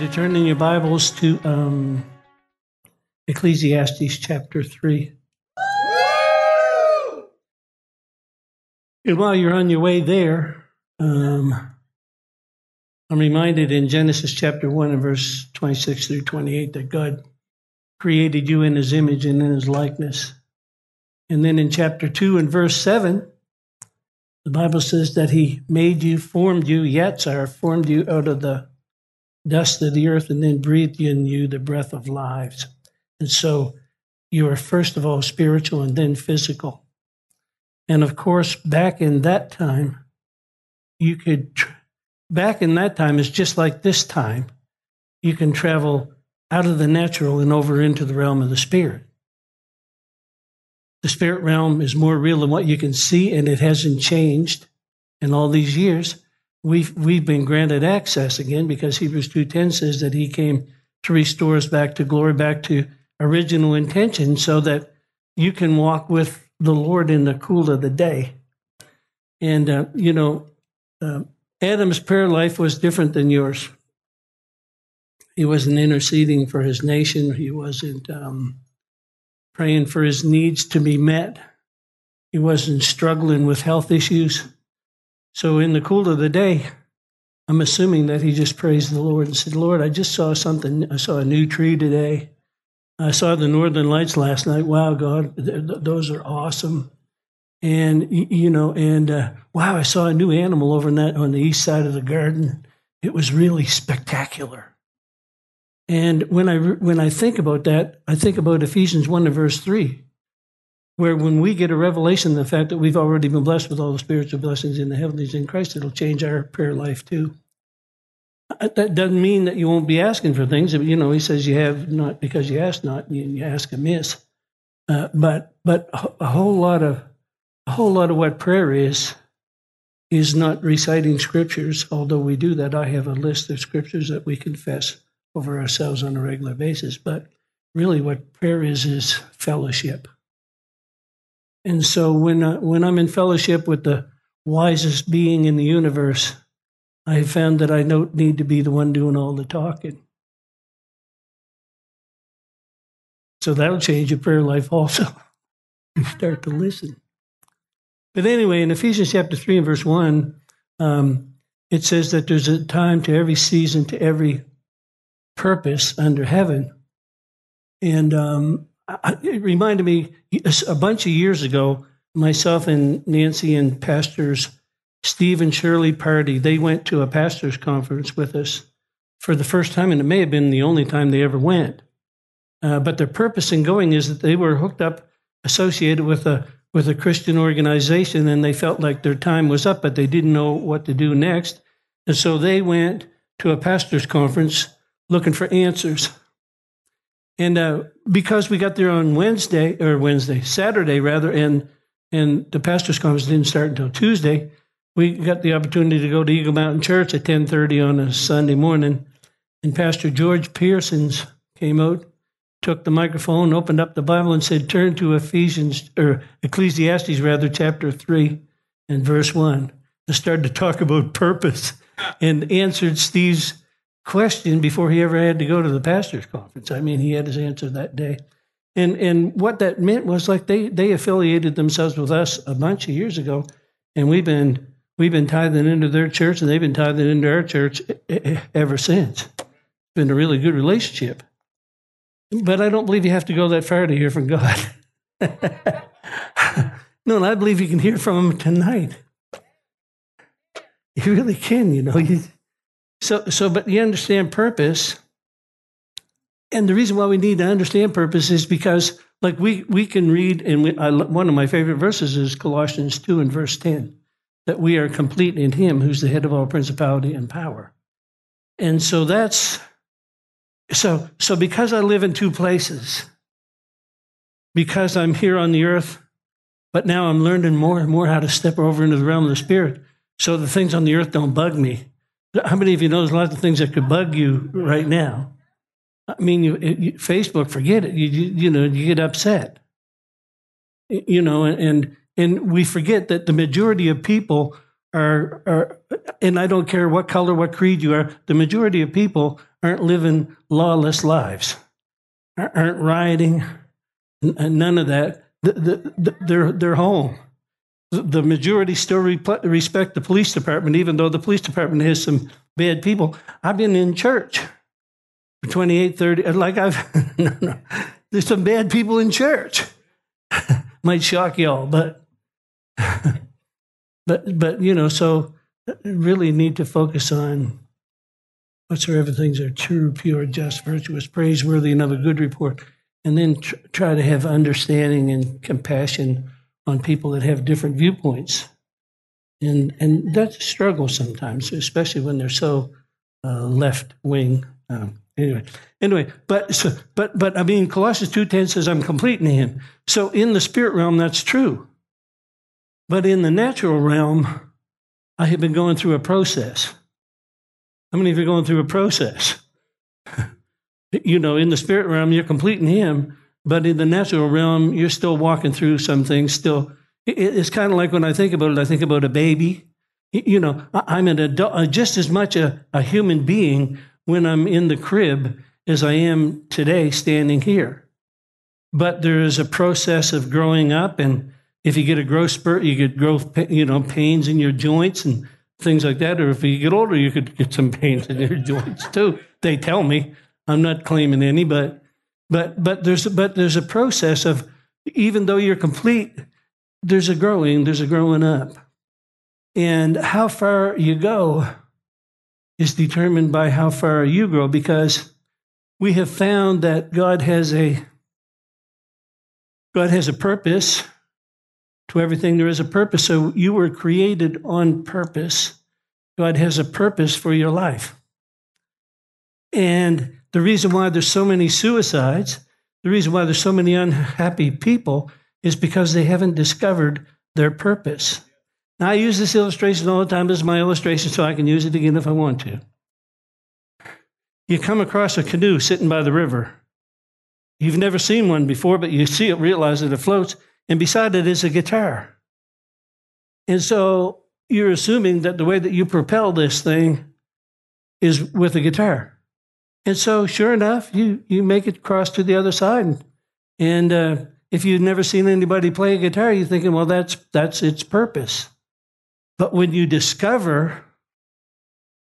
you to turn in your Bibles to um, Ecclesiastes chapter 3. And while you're on your way there, um, I'm reminded in Genesis chapter 1 and verse 26 through 28 that God created you in his image and in his likeness. And then in chapter 2 and verse 7, the Bible says that he made you, formed you, Yetzar, formed you out of the dust of the earth, and then breathed in you the breath of lives. And so you are first of all spiritual and then physical. And of course, back in that time, you could, back in that time is just like this time. You can travel out of the natural and over into the realm of the spirit. The spirit realm is more real than what you can see, and it hasn't changed in all these years. We've, we've been granted access again because Hebrews 2.10 says that he came to restore us back to glory, back to original intention so that you can walk with the Lord in the cool of the day. And, uh, you know, uh, Adam's prayer life was different than yours. He wasn't interceding for his nation. He wasn't um, praying for his needs to be met. He wasn't struggling with health issues. So, in the cool of the day, I'm assuming that he just praised the Lord and said, Lord, I just saw something. I saw a new tree today. I saw the northern lights last night. Wow, God, th- th- those are awesome. And, you know, and uh, wow, I saw a new animal over on, that, on the east side of the garden. It was really spectacular. And when I when I think about that, I think about Ephesians one and verse three, where when we get a revelation the fact that we've already been blessed with all the spiritual blessings in the heavenlies in Christ, it'll change our prayer life too. Uh, that doesn't mean that you won't be asking for things. You know, he says you have not because you ask not, and you ask amiss. Uh, but but a whole lot of a whole lot of what prayer is is not reciting scriptures. Although we do that, I have a list of scriptures that we confess over ourselves on a regular basis. But really, what prayer is is fellowship. And so when uh, when I'm in fellowship with the wisest being in the universe, I have found that I don't need to be the one doing all the talking. So that'll change your prayer life also. you start to listen. But anyway, in Ephesians chapter 3 and verse 1, um, it says that there's a time to every season, to every purpose under heaven. And um, it reminded me a bunch of years ago, myself and Nancy and pastors Steve and Shirley Party, they went to a pastors' conference with us for the first time, and it may have been the only time they ever went. Uh, but their purpose in going is that they were hooked up, associated with a with a Christian organization, and they felt like their time was up, but they didn't know what to do next. And so they went to a pastors' conference looking for answers. And uh, because we got there on Wednesday or Wednesday, Saturday rather, and and the pastors' conference didn't start until Tuesday, we got the opportunity to go to Eagle Mountain Church at ten thirty on a Sunday morning, and Pastor George Pearsons came out, took the microphone, opened up the Bible, and said, "Turn to Ephesians or Ecclesiastes rather, chapter three and verse one." And started to talk about purpose, and answered Steve's question before he ever had to go to the pastors' conference. I mean, he had his answer that day. And and what that meant was like they they affiliated themselves with us a bunch of years ago, and we've been we've been tithing into their church, and they've been tithing into our church ever since. It's been a really good relationship. But I don't believe you have to go that far to hear from God. no, and I believe you can hear from Him tonight. You really can, you know. You, so, so, but you understand purpose. And the reason why we need to understand purpose is because, like, we, we can read, and we, I, one of my favorite verses is Colossians 2 and verse 10, that we are complete in Him who's the head of all principality and power. And so that's, so, so because I live in two places, because I'm here on the earth, but now I'm learning more and more how to step over into the realm of the spirit. So the things on the earth don't bug me. How many of you know there's lots of things that could bug you right now? I mean, you, you, Facebook, forget it. You, you, know, you get upset. You know, and and we forget that the majority of people are are, and I don't care what color, what creed you are. The majority of people aren't living lawless lives, aren't rioting, none of that. They're, they're home. The majority still respect the police department, even though the police department has some bad people. I've been in church for 28, 30, like I've. There's some bad people in church. Might shock y'all, but, but, but, you know, so uh, really need to focus on whatsoever things are true, pure, just, virtuous, praiseworthy, and of a good report. And then tr- try to have understanding and compassion on people that have different viewpoints. And, and that's a struggle sometimes, especially when they're so uh, left wing. Um, anyway, anyway, but so, but but I mean, Colossians two ten says, "I'm complete in Him." So in the spirit realm, that's true. But in the natural realm, I have been going through a process. How many of you are going through a process? you know, in the spirit realm, you're complete in Him, but in the natural realm, you're still walking through some things. Still, it's kind of like when I think about it, I think about a baby. You know, I'm an adult, uh, just as much a, a human being when I'm in the crib as I am today standing here. But there is a process of growing up, and if you get a growth spurt, you get growth, you know, pains in your joints and things like that. Or if you get older, you could get some pains in your joints too. They tell me. I'm not claiming any, but but but there's but there's a process of even though you're complete, there's a growing, there's a growing up. And how far you go is determined by how far you grow because we have found that God has a God has a purpose to everything, there is a purpose. So you were created on purpose. God has a purpose for your life. And the reason why there's so many suicides, the reason why there's so many unhappy people is because they haven't discovered their purpose. Now, I use this illustration all the time as my illustration, so I can use it again if I want to. You come across a canoe sitting by the river. You've never seen one before, but you see it, realize that it floats, and beside it is a guitar. And so you're assuming that the way that you propel this thing is with a guitar. And so, sure enough, you, you make it cross to the other side. And uh, if you've never seen anybody play a guitar, you're thinking, well, that's, that's its purpose. But when you discover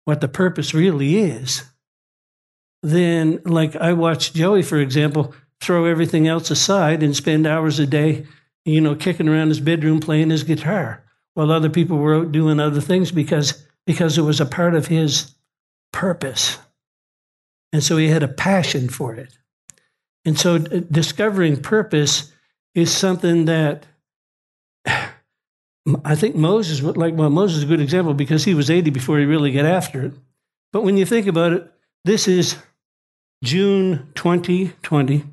what the purpose really is, then, like I watched Joey, for example, throw everything else aside and spend hours a day you know, kicking around his bedroom playing his guitar while other people were out doing other things because, because it was a part of his purpose. And so he had a passion for it. And so discovering purpose is something that I think Moses, like, well, Moses is a good example because he was 80 before he really got after it. But when you think about it, this is June 2020.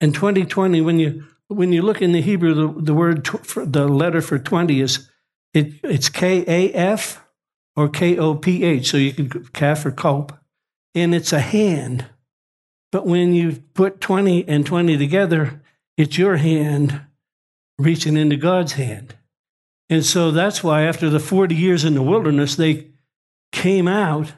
And 2020, when you when you look in the Hebrew, the, the word, for, the letter for 20 is, it, it's K A F or K O P H. So you can calf or cope. And it's a hand. But when you put 20 and 20 together, it's your hand reaching into God's hand. And so that's why after the 40 years in the wilderness, they came out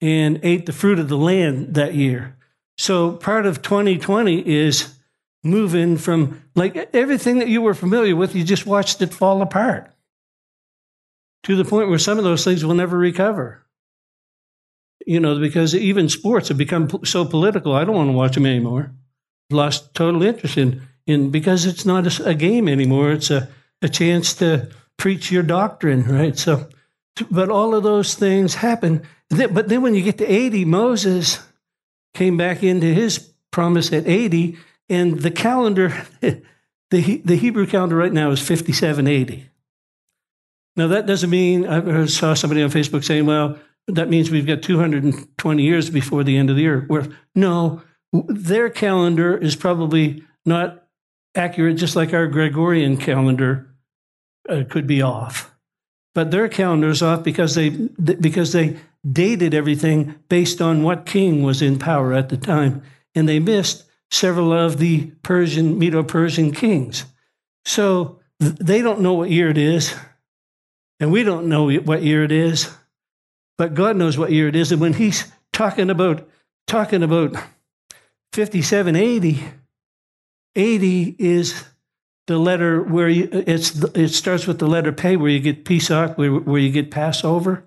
and ate the fruit of the land that year. So part of 2020 is moving from like everything that you were familiar with, you just watched it fall apart to the point where some of those things will never recover. You know, because even sports have become so political, I don't want to watch them anymore. Lost total interest in, in because it's not a, a game anymore. It's a, a chance to preach your doctrine, right? So, but all of those things happen. But then when you get to 80, Moses came back into his promise at 80 and the calendar, the, the Hebrew calendar right now is 5780. Now, that doesn't mean, I saw somebody on Facebook saying, well, that means we've got 220 years before the end of the year. Where, no, their calendar is probably not accurate, just like our Gregorian calendar uh, could be off. But their calendar is off because they, because they dated everything based on what king was in power at the time. And they missed several of the Persian, Medo Persian kings. So they don't know what year it is, and we don't know what year it is, but God knows what year it is. And when he's talking about talking about 5780. 80 is the letter where you, it's it starts with the letter pay where you get Pesach where, where you get Passover.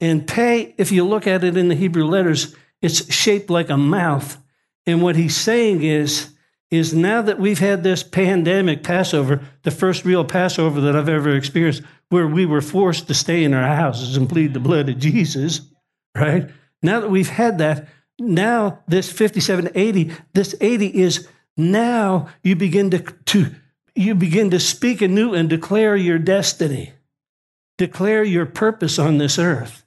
And pay, if you look at it in the Hebrew letters, it's shaped like a mouth. And what he's saying is, is now that we've had this pandemic Passover, the first real Passover that I've ever experienced, where we were forced to stay in our houses and plead the blood of Jesus, right? Now that we've had that, now this 5780, this 80 is now you begin to, to you begin to speak anew and declare your destiny, declare your purpose on this earth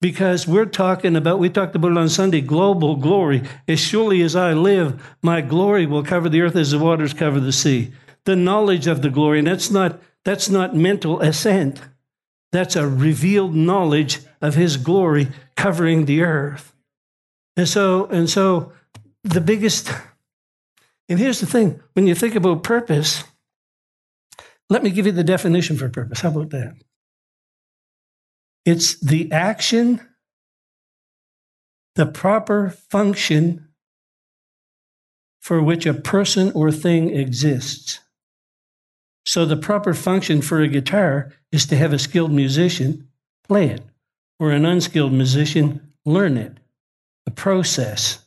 because we're talking about, we talked about it on Sunday, global glory. As surely as I live, my glory will cover the earth as the waters cover the sea. The knowledge of the glory, and that's not, that's not mental assent. That's a revealed knowledge of his glory covering the earth. And so, and so the biggest, and here's the thing when you think about purpose, let me give you the definition for purpose. How about that? It's the action, the proper function for which a person or thing exists. So, the proper function for a guitar is to have a skilled musician play it, or an unskilled musician learn it. The process.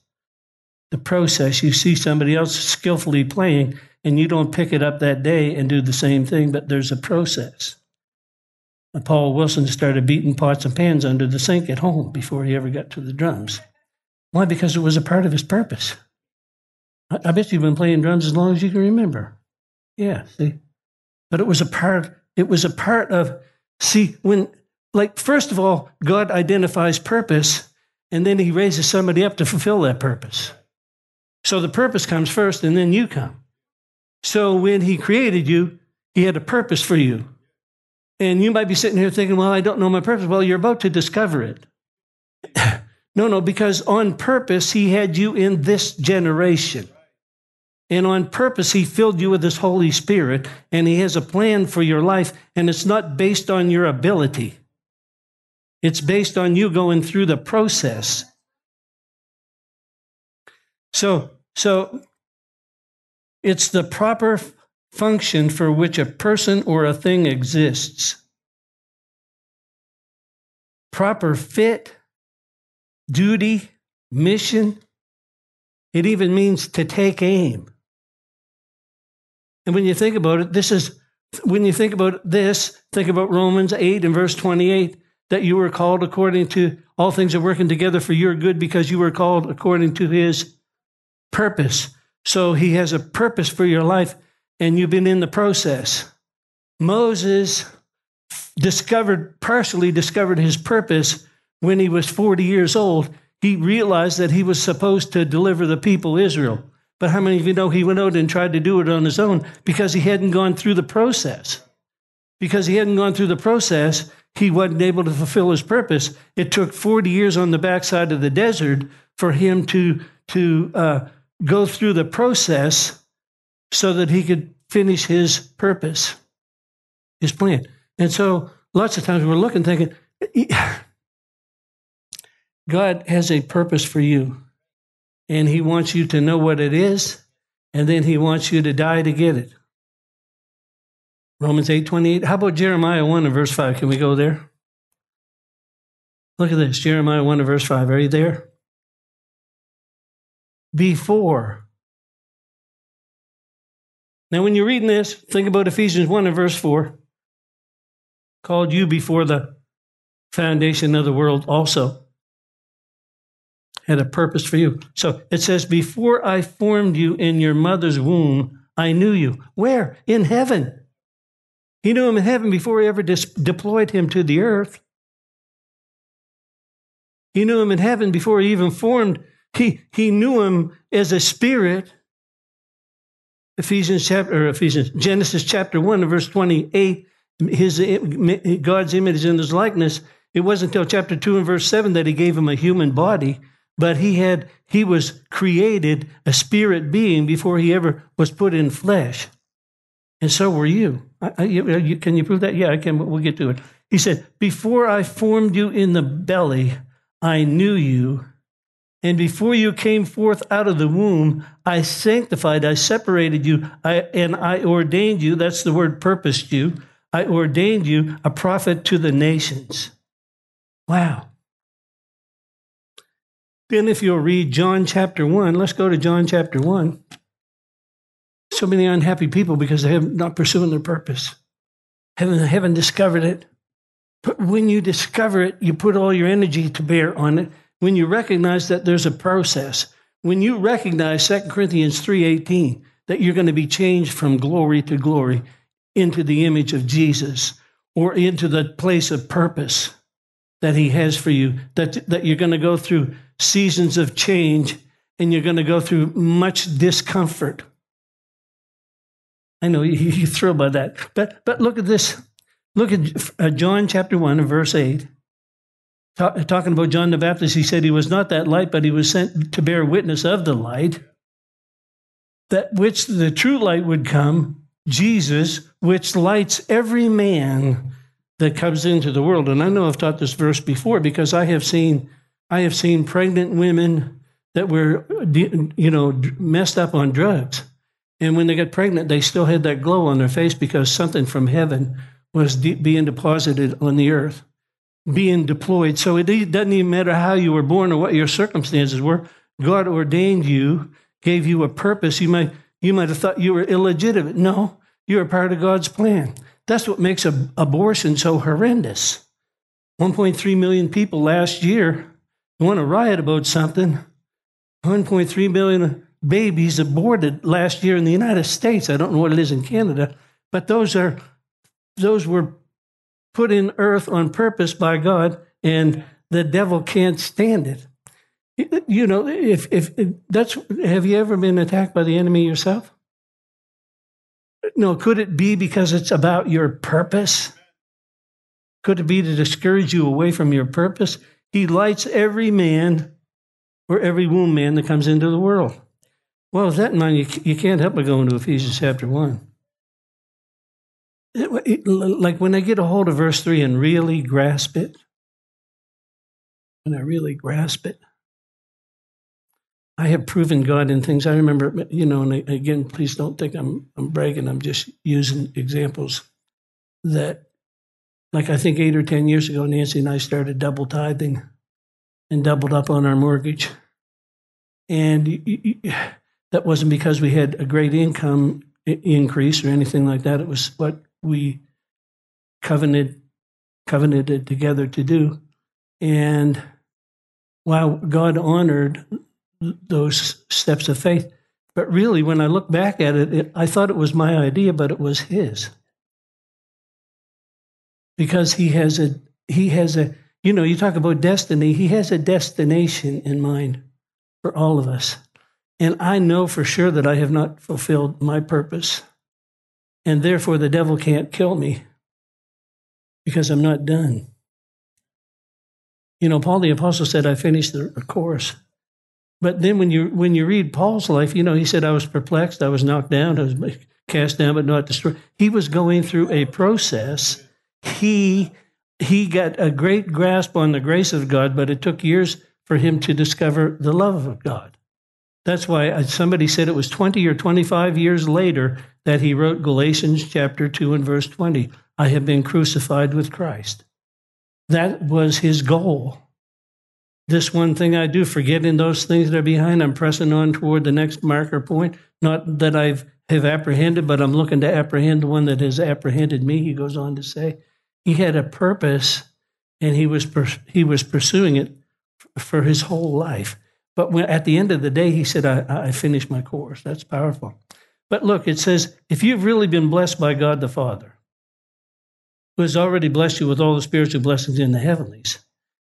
The process. You see somebody else skillfully playing, and you don't pick it up that day and do the same thing, but there's a process. Paul Wilson started beating pots and pans under the sink at home before he ever got to the drums. Why? Because it was a part of his purpose. I, I bet you've been playing drums as long as you can remember. Yeah, see? But it was a part, it was a part of, see, when, like, first of all, God identifies purpose, and then he raises somebody up to fulfill that purpose. So the purpose comes first, and then you come. So when he created you, he had a purpose for you. And you might be sitting here thinking, well, I don't know my purpose. Well, you're about to discover it. no, no, because on purpose, he had you in this generation. And on purpose, he filled you with his Holy Spirit, and he has a plan for your life, and it's not based on your ability. It's based on you going through the process. So, so it's the proper function for which a person or a thing exists. Proper fit, duty, mission. It even means to take aim. And when you think about it, this is, when you think about this, think about Romans 8 and verse 28 that you were called according to all things are working together for your good because you were called according to his purpose. So he has a purpose for your life and you've been in the process. Moses discovered, partially discovered his purpose when he was 40 years old. He realized that he was supposed to deliver the people Israel. But how many of you know he went out and tried to do it on his own because he hadn't gone through the process? Because he hadn't gone through the process, he wasn't able to fulfill his purpose. It took 40 years on the backside of the desert for him to, to uh, go through the process so that he could finish his purpose, his plan. And so lots of times we're looking, thinking, God has a purpose for you, and he wants you to know what it is, and then he wants you to die to get it. Romans 8 28. How about Jeremiah 1 and verse 5? Can we go there? Look at this Jeremiah 1 and verse 5. Are you there? Before now, when you're reading this, think about Ephesians 1 and verse 4. Called you before the foundation of the world also. Had a purpose for you. So it says, Before I formed you in your mother's womb, I knew you. Where? In heaven. He knew him in heaven before he ever dis- deployed him to the earth. He knew him in heaven before he even formed. He, he knew him as a spirit Ephesians chapter, Ephesians, Genesis chapter 1 verse 28, his, God's image and his likeness, it wasn't until chapter 2 and verse 7 that he gave him a human body, but he had, he was created a spirit being before he ever was put in flesh. And so were you. I, I, you can you prove that? Yeah, I can, but we'll get to it. He said, Before I formed you in the belly, I knew you. And before you came forth out of the womb, I sanctified, I separated you, I, and I ordained you. That's the word purposed you. I ordained you a prophet to the nations. Wow. Then, if you'll read John chapter 1, let's go to John chapter 1. So many unhappy people because they have not pursuing their purpose, haven't, haven't discovered it. But when you discover it, you put all your energy to bear on it when you recognize that there's a process, when you recognize 2 Corinthians 3:18 that you're going to be changed from glory to glory into the image of Jesus or into the place of purpose that he has for you, that, that you're going to go through seasons of change and you're going to go through much discomfort. I know you're thrilled by that. But, but look at this. Look at uh, John chapter 1 and verse 8 talking about John the Baptist, he said he was not that light, but he was sent to bear witness of the light, that which the true light would come, Jesus, which lights every man that comes into the world. And I know I've taught this verse before because I have seen I have seen pregnant women that were you know messed up on drugs. And when they got pregnant, they still had that glow on their face because something from heaven was de- being deposited on the earth being deployed. So it doesn't even matter how you were born or what your circumstances were. God ordained you, gave you a purpose. You might you might have thought you were illegitimate. No, you're a part of God's plan. That's what makes a, abortion so horrendous. 1.3 million people last year want to riot about something. 1.3 million babies aborted last year in the United States. I don't know what it is in Canada, but those are those were put in earth on purpose by God, and the devil can't stand it. You know, if, if, that's, have you ever been attacked by the enemy yourself? No, could it be because it's about your purpose? Could it be to discourage you away from your purpose? He lights every man or every womb man that comes into the world. Well, with that in mind, you, you can't help but go into Ephesians chapter 1 it, it, like when I get a hold of verse 3 and really grasp it, when I really grasp it, I have proven God in things. I remember, you know, and again, please don't think I'm, I'm bragging. I'm just using examples that, like I think eight or 10 years ago, Nancy and I started double tithing and doubled up on our mortgage. And that wasn't because we had a great income increase or anything like that. It was what we covenanted covenanted together to do. And while God honored those steps of faith, but really, when I look back at it, it, I thought it was my idea, but it was His, because He has a He has a you know you talk about destiny. He has a destination in mind for all of us, and I know for sure that I have not fulfilled my purpose and therefore the devil can't kill me because I'm not done. You know, Paul the apostle said, "I finished the course." But then when you when you read Paul's life, you know, he said, "I was perplexed, I was knocked down, I was cast down, but not destroyed." He was going through a process. He he got a great grasp on the grace of God, but it took years for him to discover the love of God. That's why uh, somebody said it was 20 or 25 years later that he wrote Galatians chapter 2 and verse 20 I have been crucified with Christ. That was his goal. This one thing I do, forgetting those things that are behind, I'm pressing on toward the next marker point. Not that I've have apprehended, but I'm looking to apprehend the one that has apprehended me. He goes on to say, he had a purpose, and he was he was pursuing it for his whole life. But when, at the end of the day, he said, I, I finished my course. That's powerful. But look, it says, if you've really been blessed by God the Father, who has already blessed you with all the spiritual blessings in the heavenlies,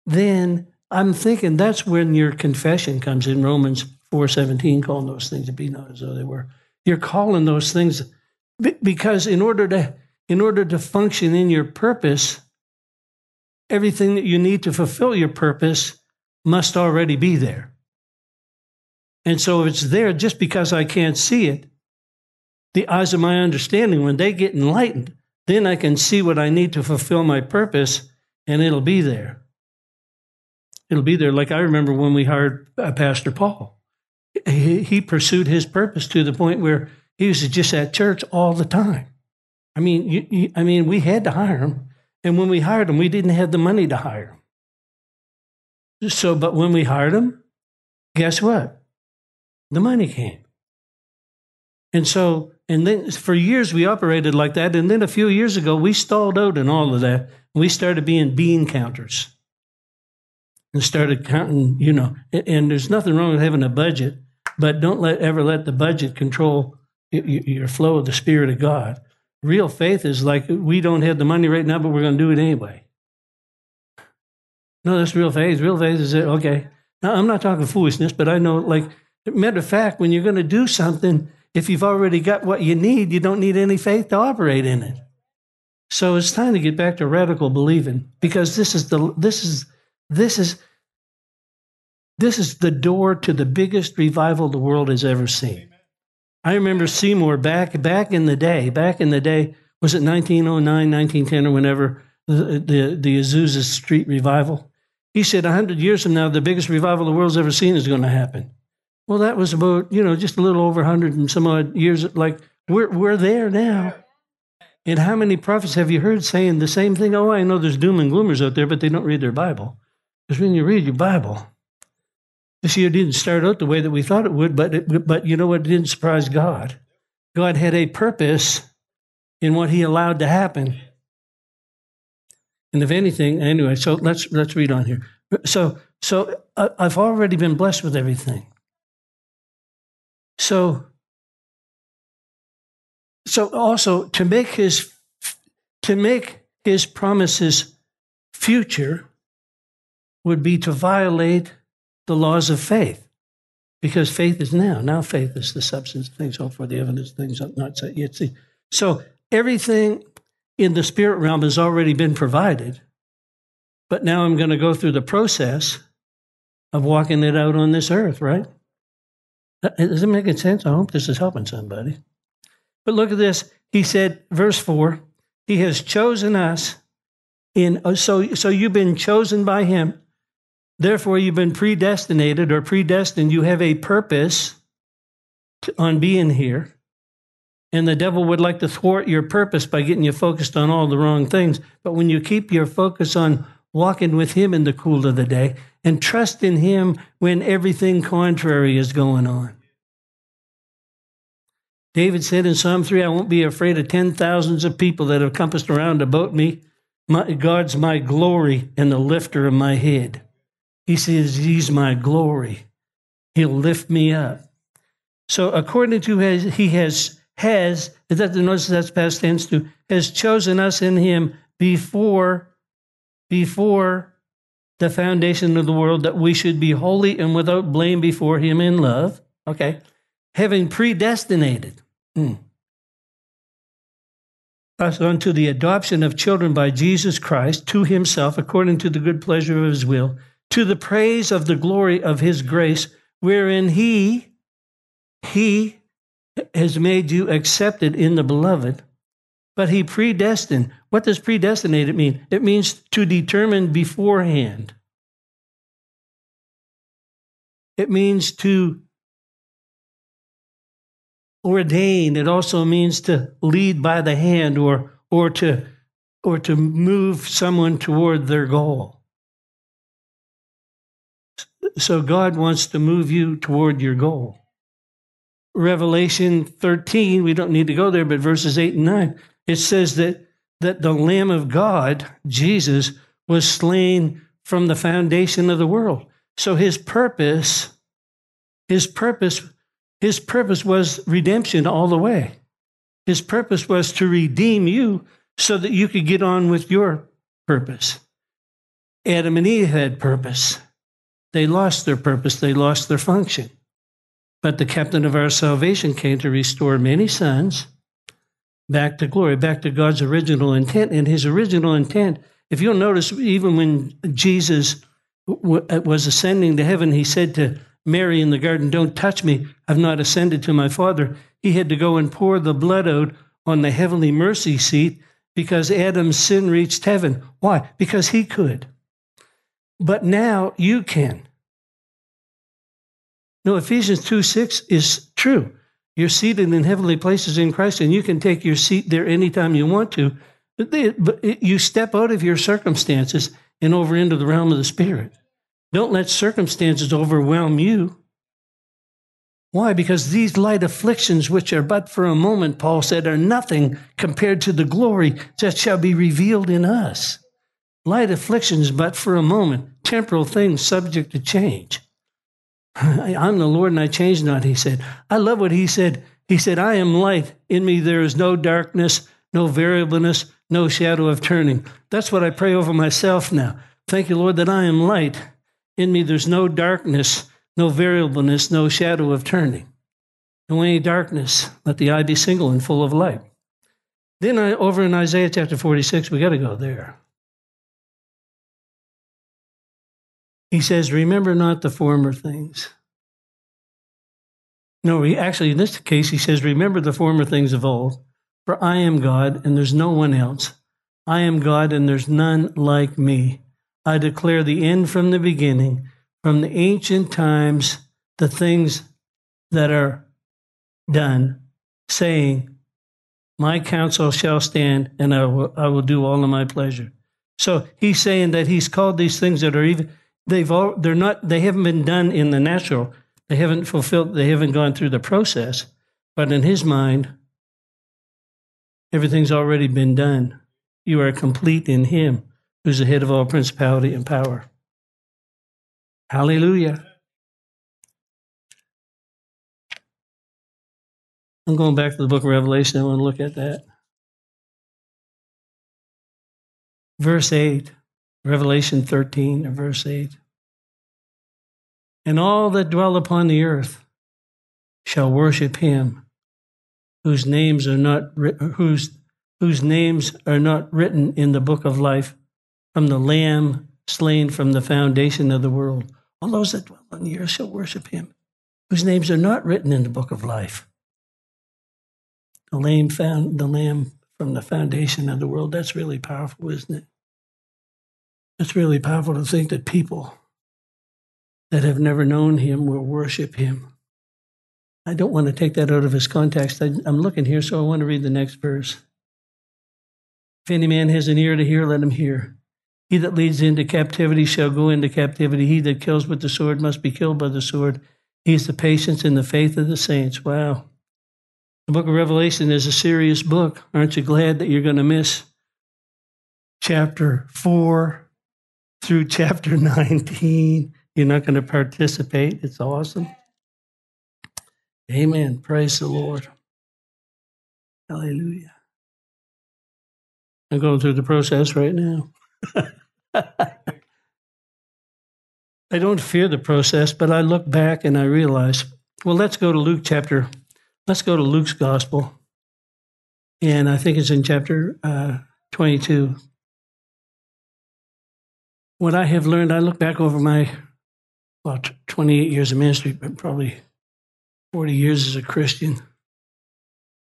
then I'm thinking that's when your confession comes in Romans 4:17, calling those things to be not as though they were. You're calling those things because in order to in order to function in your purpose, everything that you need to fulfill your purpose must already be there. And so if it's there just because I can't see it, the eyes of my understanding, when they get enlightened, then I can see what I need to fulfill my purpose and it'll be there. it'll be there. Like I remember when we hired uh, Pastor Paul, he, he pursued his purpose to the point where he was just at church all the time. I mean, you, you, I mean, we had to hire him, and when we hired him, we didn't have the money to hire him. So, but when we hired him, guess what? The money came. And so, and then for years we operated like that. And then a few years ago, we stalled out in all of that. We started being bean counters and started counting, you know, and there's nothing wrong with having a budget, but don't let ever let the budget control your flow of the Spirit of God. Real faith is like we don't have the money right now, but we're going to do it anyway. No, that's real faith. Real faith is it, okay. Now, I'm not talking foolishness, but I know, like, matter of fact, when you're going to do something, if you've already got what you need, you don't need any faith to operate in it. So it's time to get back to radical believing because this is the this is this is this is the door to the biggest revival the world has ever seen. I remember Seymour back back in the day, back in the day, was it 1909, 1910, or whenever the the, the Azusa Street revival? He said, 100 years from now, the biggest revival the world's ever seen is going to happen. Well, that was about, you know, just a little over 100 and some odd years. Like, we're, we're there now. And how many prophets have you heard saying the same thing? Oh, I know there's doom and gloomers out there, but they don't read their Bible. Because when you read your Bible, this year didn't start out the way that we thought it would, but it, but you know what? It didn't surprise God. God had a purpose in what He allowed to happen. And if anything, anyway, so let's let's read on here. So so uh, I've already been blessed with everything. So so also to make his to make his promises future would be to violate the laws of faith. Because faith is now. Now faith is the substance of things hoped for, the evidence of things not yet seen. So everything in the spirit realm has already been provided. But now I'm going to go through the process of walking it out on this earth, right? Is it making sense? I hope this is helping somebody. But look at this. He said, verse 4, He has chosen us in uh, so so you've been chosen by him Therefore, you've been predestinated or predestined. You have a purpose on being here. And the devil would like to thwart your purpose by getting you focused on all the wrong things. But when you keep your focus on walking with him in the cool of the day and trust in him when everything contrary is going on. David said in Psalm 3, I won't be afraid of ten thousands of people that have compassed around about me. My, God's my glory and the lifter of my head. He says, He's my glory. He'll lift me up. So according to his, he has has is that the notice that's past tense to has chosen us in him before before the foundation of the world that we should be holy and without blame before him in love. Okay. Having predestinated. Hmm. Us unto the adoption of children by Jesus Christ to himself according to the good pleasure of his will to the praise of the glory of his grace, wherein he, he has made you accepted in the beloved. But he predestined. What does predestinated mean? It means to determine beforehand. It means to ordain. It also means to lead by the hand or, or, to, or to move someone toward their goal. So God wants to move you toward your goal. Revelation 13, we don't need to go there, but verses 8 and 9, it says that, that the Lamb of God, Jesus, was slain from the foundation of the world. So his purpose, his purpose, his purpose was redemption all the way. His purpose was to redeem you so that you could get on with your purpose. Adam and Eve had purpose. They lost their purpose, they lost their function. But the captain of our salvation came to restore many sons back to glory, back to God's original intent. And his original intent, if you'll notice, even when Jesus uh, was ascending to heaven, he said to Mary in the garden, Don't touch me. I've not ascended to my Father. He had to go and pour the blood out on the heavenly mercy seat because Adam's sin reached heaven. Why? Because he could. but now you can. No, Ephesians 2 6 is true. You're seated in heavenly places in Christ, and you can take your seat there anytime you want to. But you step out of your circumstances and over into the realm of the Spirit. Don't let circumstances overwhelm you. Why? Because these light afflictions, which are but for a moment, Paul said, are nothing compared to the glory that shall be revealed in us. Light afflictions, but for a moment, temporal things subject to change. I'm the Lord and I change not, he said. I love what he said. He said, I am light. In me there is no darkness, no variableness, no shadow of turning. That's what I pray over myself now. Thank you, Lord, that I am light. In me there's no darkness, no variableness, no shadow of turning. No any darkness. Let the eye be single and full of light. Then I, over in Isaiah chapter 46, we got to go there. He says, Remember not the former things. No, he, actually, in this case, he says, Remember the former things of old, for I am God and there's no one else. I am God and there's none like me. I declare the end from the beginning, from the ancient times, the things that are done, saying, My counsel shall stand, and I will, I will do all of my pleasure. So he's saying that he's called these things that are even they've all they're not they haven't been done in the natural. They haven't fulfilled they haven't gone through the process. But in his mind, everything's already been done. You are complete in him who's the head of all principality and power. Hallelujah. I'm going back to the book of Revelation. I want to look at that. Verse 8. Revelation 13, verse 8. And all that dwell upon the earth shall worship him, whose names are not whose whose names are not written in the book of life from the Lamb slain from the foundation of the world. All those that dwell on the earth shall worship him, whose names are not written in the book of life. The Lamb found the Lamb from the foundation of the world. That's really powerful, isn't it? It's really powerful to think that people that have never known him will worship him. I don't want to take that out of his context. I, am looking here, so I want to read the next verse. If any man has an ear to hear, let him hear. He that leads into captivity shall go into captivity. He that kills with the sword must be killed by the sword. He is the patience and the faith of the saints. Wow. The book of Revelation is a serious book. Aren't you glad that you're going to miss chapter 4 through chapter 19. You're not going to participate. It's awesome. Amen. Praise the Lord. Hallelujah. I'm going through the process right now. I don't fear the process, but I look back and I realize, well, let's go to Luke chapter, let's go to Luke's gospel. And I think it's in chapter uh, 22 what I have learned, I look back over my well, 28 years of ministry, but probably 40 years as a Christian.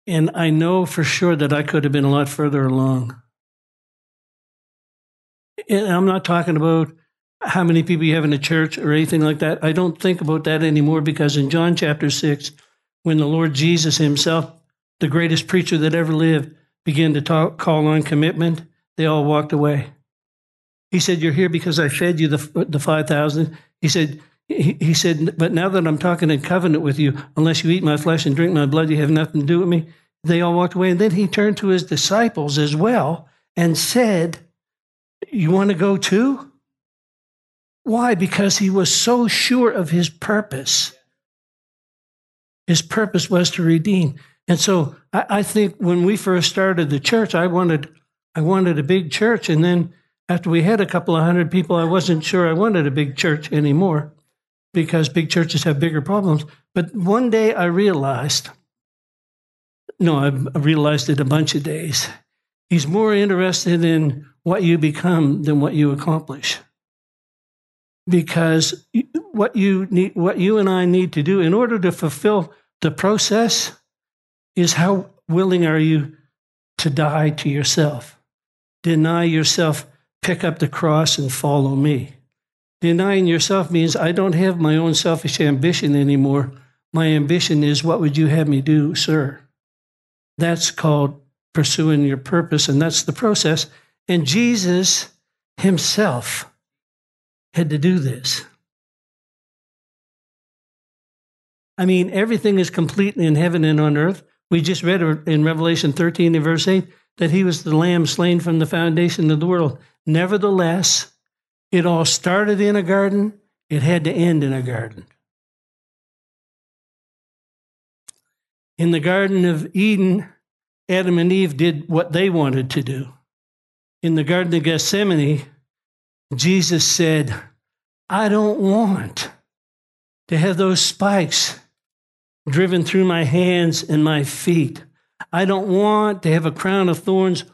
And I know for sure that I could have been a lot further along. And I'm not talking about how many people you have in a church or anything like that. I don't think about that anymore because in John chapter 6, when the Lord Jesus himself, the greatest preacher that ever lived, began to talk, call on commitment, they all walked away. He said, You're here because I fed you the, the 5,000. He said, he, he said, But now that I'm talking in covenant with you, unless you eat my flesh and drink my blood, you have nothing to do with me. They all walked away. And then he turned to his disciples as well and said, You want to go too? Why? Because he was so sure of his purpose. His purpose was to redeem. And so I, I think when we first started the church, I wanted I wanted a big church. And then after we had a couple of hundred people, I wasn't sure I wanted a big church anymore because big churches have bigger problems. But one day I realized no, I realized it a bunch of days. He's more interested in what you become than what you accomplish. Because what you need, what you and I need to do in order to fulfill the process is how willing are you to die to yourself? Deny yourself pick up the cross and follow me. Denying yourself means I don't have my own selfish ambition anymore. My ambition is what would you have me do, sir? That's called pursuing your purpose, and that's the process. And Jesus himself had to do this. I mean, everything is complete in heaven and on earth. We just read in Revelation 13 and verse 8 that he was the lamb slain from the foundation of the world. Nevertheless, it all started in a garden, it had to end in a garden. In the Garden of Eden, Adam and Eve did what they wanted to do. In the Garden of Gethsemane, Jesus said, I don't want to have those spikes driven through my hands and my feet. I don't want to have a crown of thorns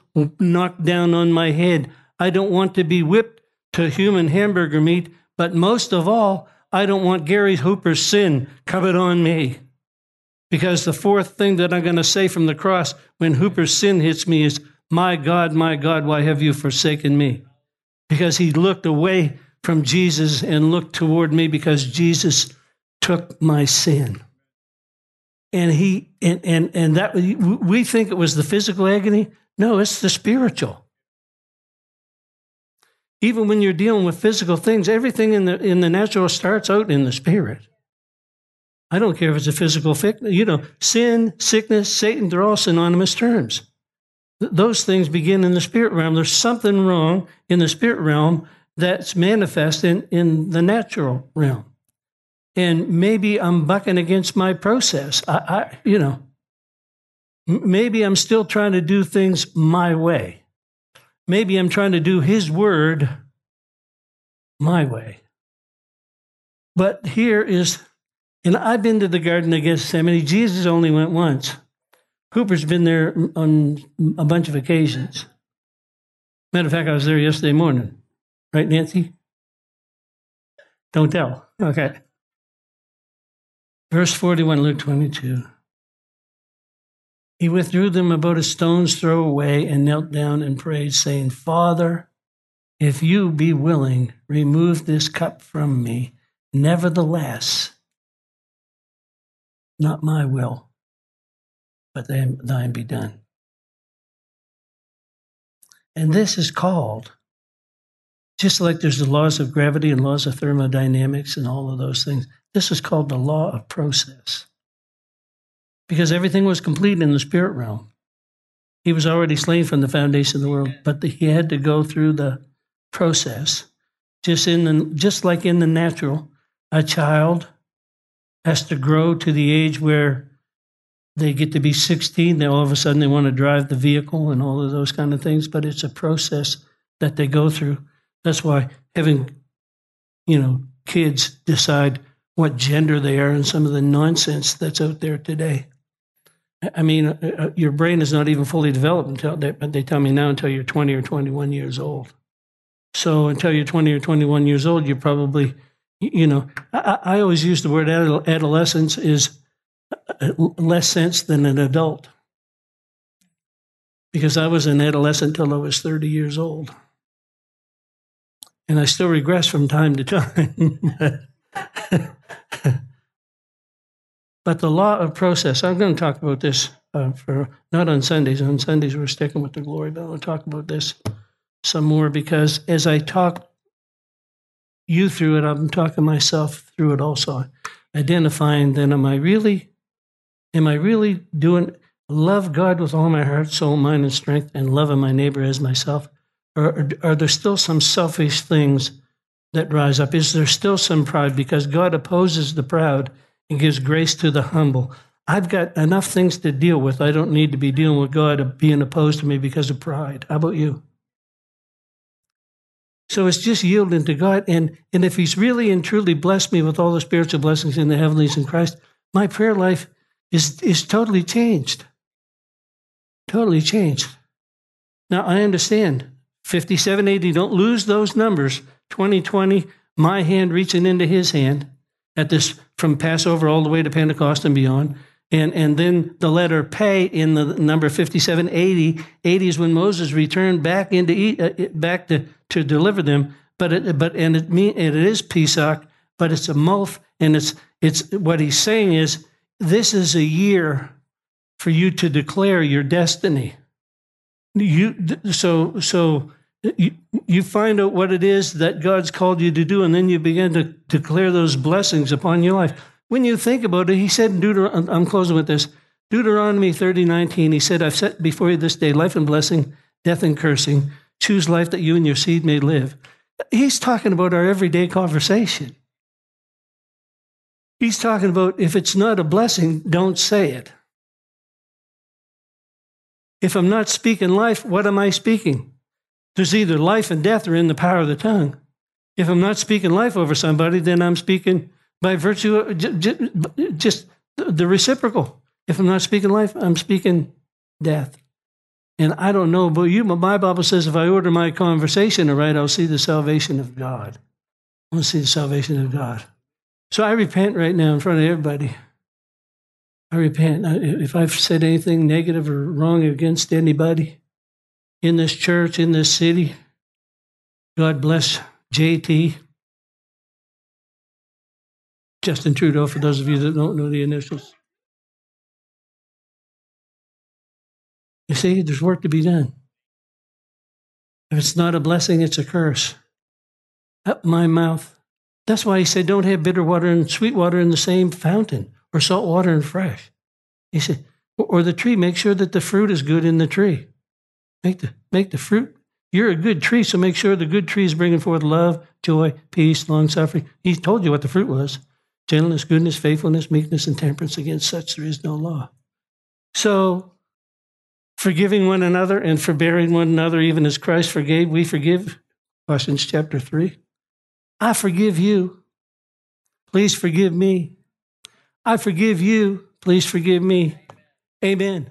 knocked down on my head. I don't want to be whipped to human hamburger meat. But most of all, I don't want Gary Hooper's sin covered on me. Because the fourth thing that I'm going to say from the cross when Hooper's sin hits me is, My God, my God, why have you forsaken me? Because he looked away from Jesus and looked toward me because Jesus took my sin and he and and and that we think it was the physical agony no it's the spiritual even when you're dealing with physical things everything in the in the natural starts out in the spirit i don't care if it's a physical you know sin sickness satan they're all synonymous terms those things begin in the spirit realm there's something wrong in the spirit realm that's manifest in in the natural realm and maybe I'm bucking against my process. I, I you know, maybe I'm still trying to do things my way. Maybe I'm trying to do His word my way. But here is, and I've been to the Garden of Gethsemane. Jesus only went once. Cooper's been there on a bunch of occasions. Matter of fact, I was there yesterday morning. Right, Nancy? Don't tell. Okay. Verse 41, Luke 22. He withdrew them about a stone's throw away and knelt down and prayed, saying, Father, if you be willing, remove this cup from me. Nevertheless, not my will, but thine be done. And this is called, just like there's the laws of gravity and laws of thermodynamics and all of those things, this is called the law of process. Because everything was complete in the spirit realm. He was already slain from the foundation of the world, but he had to go through the process. Just in the, just like in the natural, a child has to grow to the age where they get to be 16, then all of a sudden they want to drive the vehicle and all of those kind of things, but it's a process that they go through. That's why having, you know, kids decide what gender they are and some of the nonsense that's out there today. I mean, uh, uh, your brain is not even fully developed until they, but they tell me now until you're 20 or 21 years old. So until you're 20 or 21 years old, you're probably, you know, I, I always use the word adolescence is uh, less sense than an adult. Because I was an adolescent until I was 30 years old. And I still regress from time to time. but the law of process, I'm going to talk about this uh, for not on Sundays. On Sundays, we're sticking with the glory, but I'll talk about this some more because as I talk you through it, I'm talking myself through it also, identifying then am I really, am I really doing, love God with all my heart, soul, mind, and strength, and loving my neighbor as myself? Or are there still some selfish things that rise up? Is there still some pride? Because God opposes the proud and gives grace to the humble. I've got enough things to deal with. I don't need to be dealing with God being opposed to me because of pride. How about you? So it's just yielding to God. And, and if He's really and truly blessed me with all the spiritual blessings in the heavenlies in Christ, my prayer life is, is totally changed. Totally changed. Now, I understand 5780, don't lose those numbers. 2020, my hand reaching into his hand at this from Passover all the way to Pentecost and beyond. And, and then the letter pay in the number 5780. 80 is when Moses returned back into uh, back to, to deliver them. but it, but and it mean it is Pesach, but it's a month, and it's it's what he's saying is this is a year for you to declare your destiny. You so so you, you find out what it is that God's called you to do, and then you begin to declare those blessings upon your life. When you think about it, he said in Deuteronomy, I'm closing with this, Deuteronomy 30, 19, he said, I've set before you this day life and blessing, death and cursing. Choose life that you and your seed may live. He's talking about our everyday conversation. He's talking about if it's not a blessing, don't say it. If I'm not speaking life, what am I speaking? There's either life and death are in the power of the tongue. If I'm not speaking life over somebody, then I'm speaking by virtue of just the reciprocal. If I'm not speaking life, I'm speaking death. And I don't know about you, but my Bible says if I order my conversation right, I'll see the salvation of God. I want to see the salvation of God. So I repent right now in front of everybody. I repent. If I've said anything negative or wrong against anybody in this church, in this city, God bless JT. Justin Trudeau, for those of you that don't know the initials. You see, there's work to be done. If it's not a blessing, it's a curse. Up my mouth. That's why he said, don't have bitter water and sweet water in the same fountain or salt water and fresh. He said, or the tree, make sure that the fruit is good in the tree. Make the, make the fruit. You're a good tree, so make sure the good tree is bringing forth love, joy, peace, long suffering. He told you what the fruit was gentleness, goodness, faithfulness, meekness, and temperance. Against such there is no law. So, forgiving one another and forbearing one another, even as Christ forgave, we forgive. Colossians chapter 3. I forgive you. Please forgive me. I forgive you. Please forgive me. Amen.